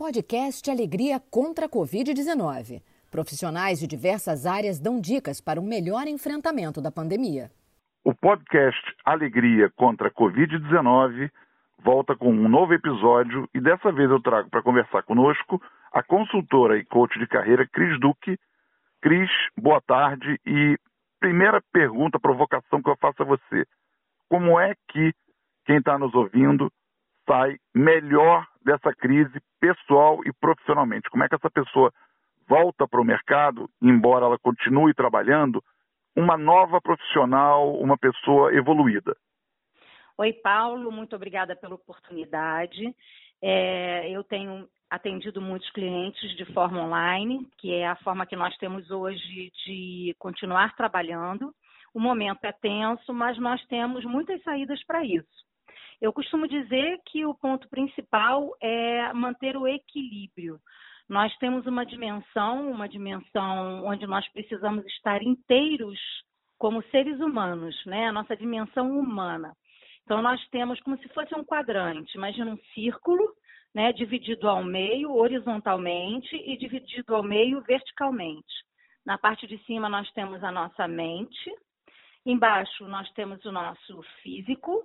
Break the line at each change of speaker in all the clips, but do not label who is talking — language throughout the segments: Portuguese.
Podcast Alegria contra a Covid-19. Profissionais de diversas áreas dão dicas para um melhor enfrentamento da pandemia.
O podcast Alegria contra a Covid-19 volta com um novo episódio e dessa vez eu trago para conversar conosco a consultora e coach de carreira Cris Duque. Cris, boa tarde e primeira pergunta, provocação que eu faço a você. Como é que quem está nos ouvindo sai melhor dessa crise pessoal e profissionalmente? Como é que essa pessoa volta para o mercado, embora ela continue trabalhando, uma nova profissional, uma pessoa evoluída?
Oi, Paulo, muito obrigada pela oportunidade. É, eu tenho atendido muitos clientes de forma online, que é a forma que nós temos hoje de continuar trabalhando. O momento é tenso, mas nós temos muitas saídas para isso. Eu costumo dizer que o ponto principal é manter o equilíbrio. Nós temos uma dimensão, uma dimensão onde nós precisamos estar inteiros como seres humanos, né? A nossa dimensão humana. Então nós temos como se fosse um quadrante, imagina um círculo, né, dividido ao meio horizontalmente e dividido ao meio verticalmente. Na parte de cima nós temos a nossa mente, embaixo nós temos o nosso físico,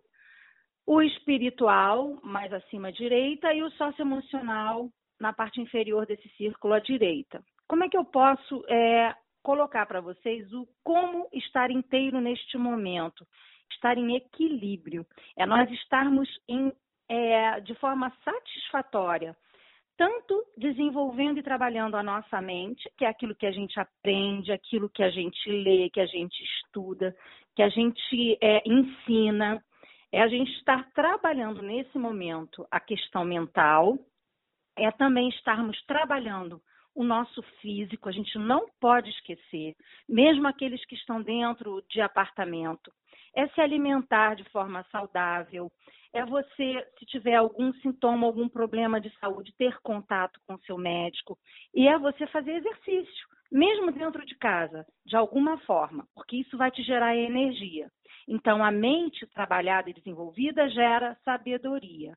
o espiritual, mais acima à direita, e o socioemocional, na parte inferior desse círculo à direita. Como é que eu posso é, colocar para vocês o como estar inteiro neste momento? Estar em equilíbrio. É nós estarmos em, é, de forma satisfatória, tanto desenvolvendo e trabalhando a nossa mente, que é aquilo que a gente aprende, aquilo que a gente lê, que a gente estuda, que a gente é, ensina é a gente estar trabalhando nesse momento a questão mental, é também estarmos trabalhando o nosso físico, a gente não pode esquecer, mesmo aqueles que estão dentro de apartamento, é se alimentar de forma saudável, é você, se tiver algum sintoma, algum problema de saúde, ter contato com seu médico, e é você fazer exercício, mesmo dentro de casa, de alguma forma, porque isso vai te gerar energia. Então, a mente trabalhada e desenvolvida gera sabedoria.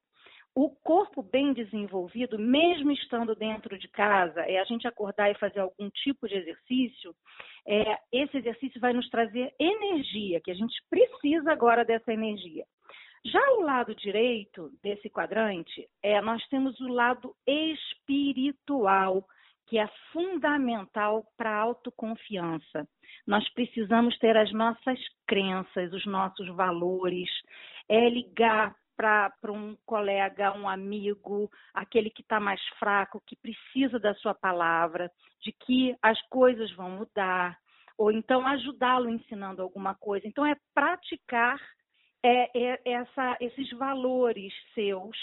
O corpo bem desenvolvido, mesmo estando dentro de casa, é a gente acordar e fazer algum tipo de exercício, é, esse exercício vai nos trazer energia, que a gente precisa agora dessa energia. Já o lado direito desse quadrante, é, nós temos o lado espiritual, que é fundamental para a autoconfiança. Nós precisamos ter as nossas crenças, os nossos valores, é ligar para um colega, um amigo, aquele que está mais fraco, que precisa da sua palavra, de que as coisas vão mudar, ou então ajudá-lo ensinando alguma coisa. Então, é praticar é, é, essa, esses valores seus,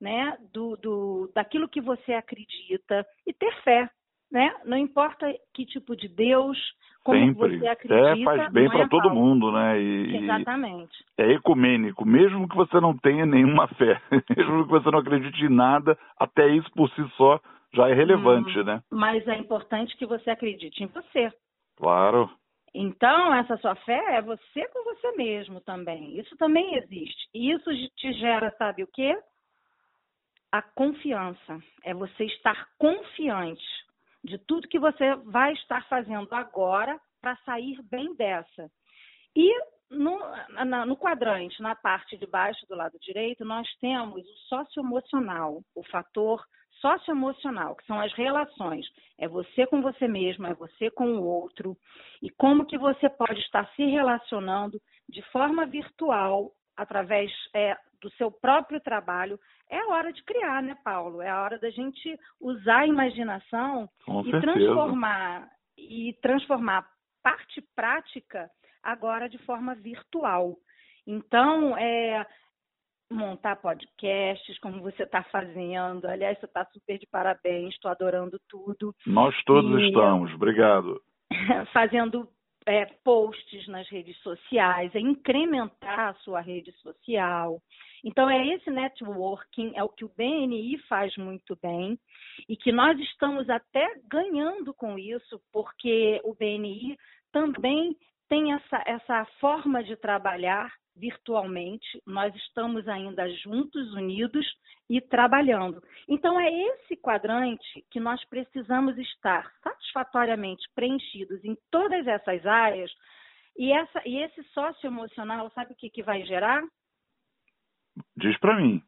né, do, do, daquilo que você acredita e ter fé, né? Não importa que tipo de Deus, como
Sempre.
você acredita.
É, faz bem para
é
todo mundo, né?
E, Exatamente.
É ecumênico, mesmo que você não tenha nenhuma fé, mesmo que você não acredite em nada, até isso por si só já é relevante, hum, né?
Mas é importante que você acredite em você.
Claro.
Então, essa sua fé é você com você mesmo também. Isso também existe. E isso te gera, sabe o quê? A confiança. É você estar confiante de tudo que você vai estar fazendo agora para sair bem dessa. E no, na, no quadrante, na parte de baixo do lado direito, nós temos o socioemocional, o fator socioemocional, que são as relações. É você com você mesmo, é você com o outro. E como que você pode estar se relacionando de forma virtual, através é, do seu próprio trabalho, é a hora de criar, né, Paulo? É a hora da gente usar a imaginação
Com
e
certeza.
transformar e transformar parte prática agora de forma virtual. Então, é, montar podcasts, como você está fazendo. Aliás, você está super de parabéns, estou adorando tudo.
Nós todos
e,
estamos, obrigado.
Fazendo é, posts nas redes sociais, é incrementar a sua rede social. Então, é esse networking, é o que o BNI faz muito bem e que nós estamos até ganhando com isso, porque o BNI também tem essa, essa forma de trabalhar virtualmente, nós estamos ainda juntos, unidos e trabalhando. Então, é esse quadrante que nós precisamos estar satisfatoriamente preenchidos em todas essas áreas. E, essa, e esse sócio emocional, sabe o que, que vai gerar?
Diz para mim.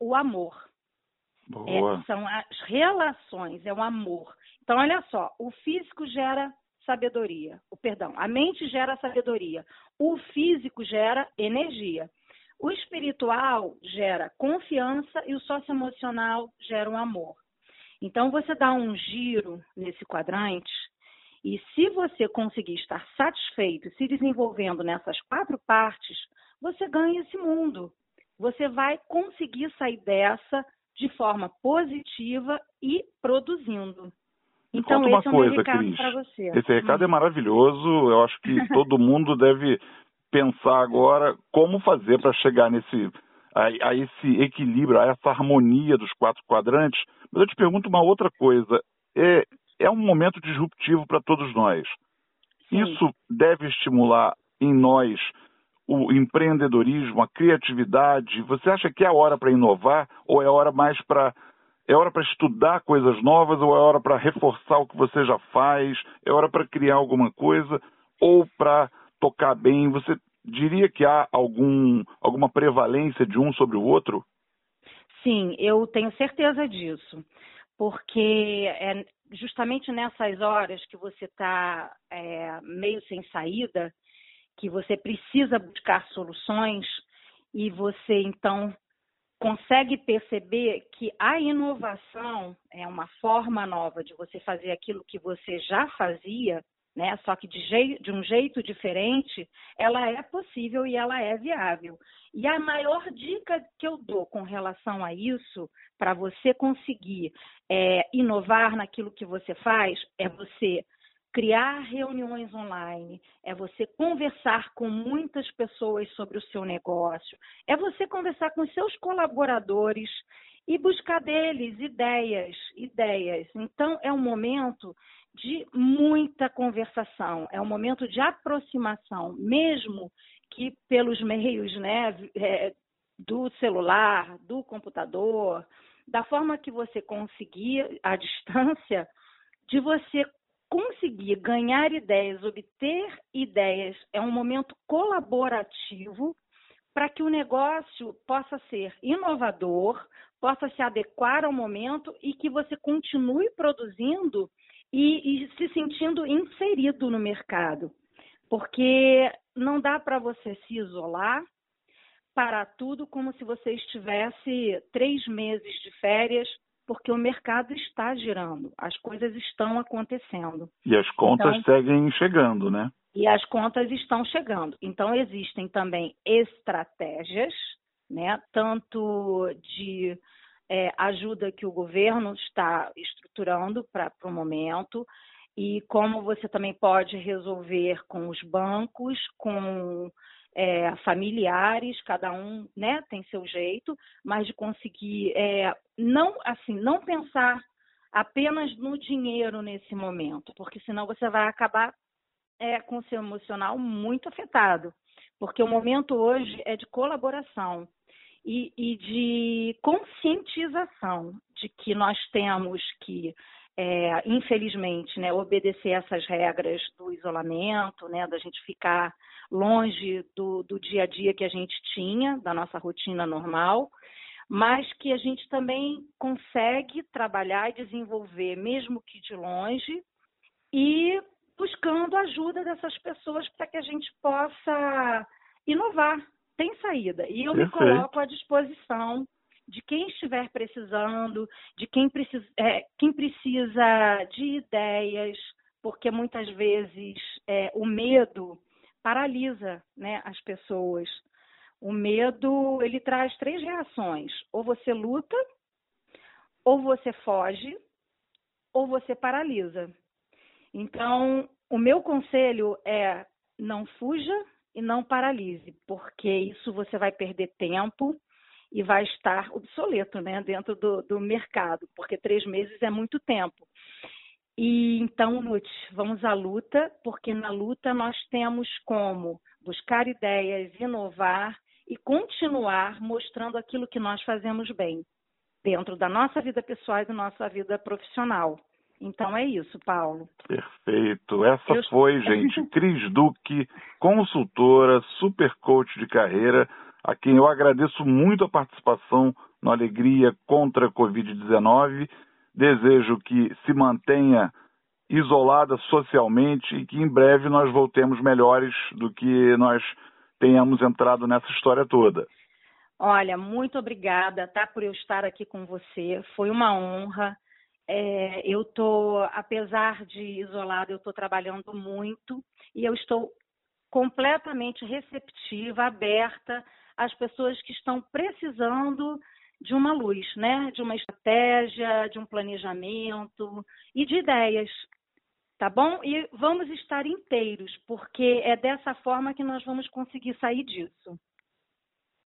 O amor. É, são as relações, é o amor. Então, olha só, o físico gera sabedoria. O perdão, a mente gera sabedoria. O físico gera energia. O espiritual gera confiança e o socioemocional gera um amor. Então você dá um giro nesse quadrante e se você conseguir estar satisfeito se desenvolvendo nessas quatro partes, você ganha esse mundo. Você vai conseguir sair dessa de forma positiva e produzindo.
Então, conta uma esse coisa, é Cris. Esse recado é hum. é maravilhoso. Eu acho que todo mundo deve pensar agora como fazer para chegar nesse a, a, esse equilíbrio, a essa harmonia dos quatro quadrantes. Mas eu te pergunto uma outra coisa. É, é um momento disruptivo para todos nós. Sim. Isso deve estimular em nós o empreendedorismo, a criatividade. Você acha que é a hora para inovar ou é a hora mais para é hora para estudar coisas novas ou é hora para reforçar o que você já faz? É hora para criar alguma coisa ou para tocar bem? Você diria que há algum, alguma prevalência de um sobre o outro?
Sim, eu tenho certeza disso. Porque é justamente nessas horas que você está é, meio sem saída, que você precisa buscar soluções e você então consegue perceber que a inovação é uma forma nova de você fazer aquilo que você já fazia, né? Só que de, de um jeito diferente, ela é possível e ela é viável. E a maior dica que eu dou com relação a isso, para você conseguir é, inovar naquilo que você faz, é você criar reuniões online, é você conversar com muitas pessoas sobre o seu negócio, é você conversar com seus colaboradores e buscar deles ideias, ideias. Então é um momento de muita conversação, é um momento de aproximação, mesmo que pelos meios, né, é, do celular, do computador, da forma que você conseguir à distância, de você conseguir ganhar ideias, obter ideias, é um momento colaborativo para que o negócio possa ser inovador, possa se adequar ao momento e que você continue produzindo e, e se sentindo inserido no mercado. Porque não dá para você se isolar, parar tudo como se você estivesse três meses de férias porque o mercado está girando, as coisas estão acontecendo.
E as contas então, seguem chegando, né?
E as contas estão chegando. Então existem também estratégias, né? Tanto de é, ajuda que o governo está estruturando para o momento, e como você também pode resolver com os bancos, com é, familiares, cada um né, tem seu jeito, mas de conseguir é, não assim não pensar apenas no dinheiro nesse momento, porque senão você vai acabar é, com o seu emocional muito afetado, porque o momento hoje é de colaboração e, e de conscientização de que nós temos que é, infelizmente, né, obedecer essas regras do isolamento, né, da gente ficar longe do, do dia a dia que a gente tinha, da nossa rotina normal, mas que a gente também consegue trabalhar e desenvolver, mesmo que de longe, e buscando a ajuda dessas pessoas para que a gente possa inovar. Tem saída. E eu Perfeito. me coloco à disposição de quem estiver precisando, de quem precisa, é, quem precisa de ideias, porque muitas vezes é, o medo paralisa né, as pessoas. O medo ele traz três reações: ou você luta, ou você foge, ou você paralisa. Então, o meu conselho é não fuja e não paralise, porque isso você vai perder tempo e vai estar obsoleto né, dentro do, do mercado, porque três meses é muito tempo. E então, Lute, vamos à luta, porque na luta nós temos como buscar ideias, inovar e continuar mostrando aquilo que nós fazemos bem, dentro da nossa vida pessoal e da nossa vida profissional. Então é isso, Paulo.
Perfeito. Essa Eu... foi, gente, Cris Duque, consultora, super coach de carreira, a quem eu agradeço muito a participação no Alegria contra a Covid-19. Desejo que se mantenha isolada socialmente e que em breve nós voltemos melhores do que nós tenhamos entrado nessa história toda.
Olha, muito obrigada, tá, por eu estar aqui com você. Foi uma honra. É, eu estou, apesar de isolada, eu estou trabalhando muito e eu estou completamente receptiva, aberta às pessoas que estão precisando de uma luz, né? De uma estratégia, de um planejamento e de ideias, tá bom? E vamos estar inteiros, porque é dessa forma que nós vamos conseguir sair disso.